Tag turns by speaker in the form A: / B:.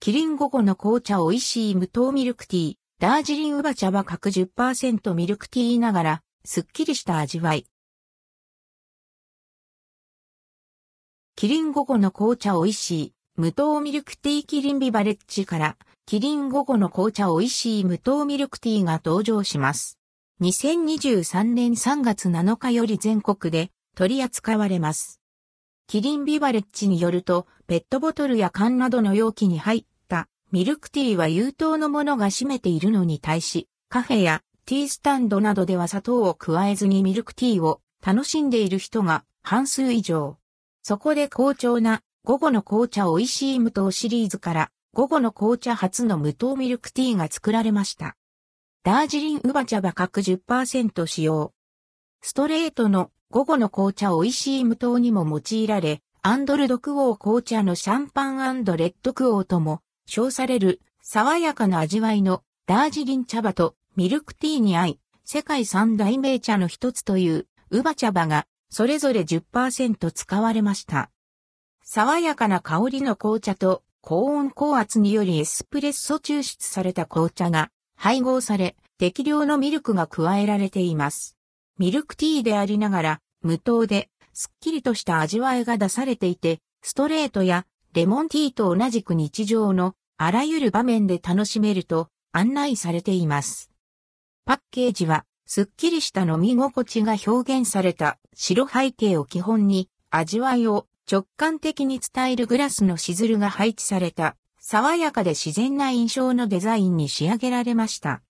A: キリン午後の紅茶美味しい無糖ミルクティー、ダージリンウバ茶は各10%ミルクティーながら、すっきりした味わい。キリン午後の紅茶美味しい、無糖ミルクティーキリンビバレッジから、キリン午後の紅茶美味しい無糖ミルクティーが登場します。2023年3月7日より全国で取り扱われます。キリンビバレッジによると、ペットボトルや缶などの容器に入ったミルクティーは有糖のものが占めているのに対し、カフェやティースタンドなどでは砂糖を加えずにミルクティーを楽しんでいる人が半数以上。そこで好調な午後の紅茶美味しい無糖シリーズから午後の紅茶初の無糖ミルクティーが作られました。ダージリンウバ茶は各10%使用。ストレートの午後の紅茶美味しい無糖にも用いられ、アンドルドクオー紅茶のシャンパンレッドクオーとも称される爽やかな味わいのダージリン茶葉とミルクティーに合い、世界三大名茶の一つというウバ茶葉がそれぞれ10%使われました。爽やかな香りの紅茶と高温高圧によりエスプレッソ抽出された紅茶が配合され適量のミルクが加えられています。ミルクティーでありながら、無糖で、すっきりとした味わいが出されていて、ストレートやレモンティーと同じく日常のあらゆる場面で楽しめると案内されています。パッケージは、すっきりした飲み心地が表現された白背景を基本に、味わいを直感的に伝えるグラスのしずるが配置された、爽やかで自然な印象のデザインに仕上げられました。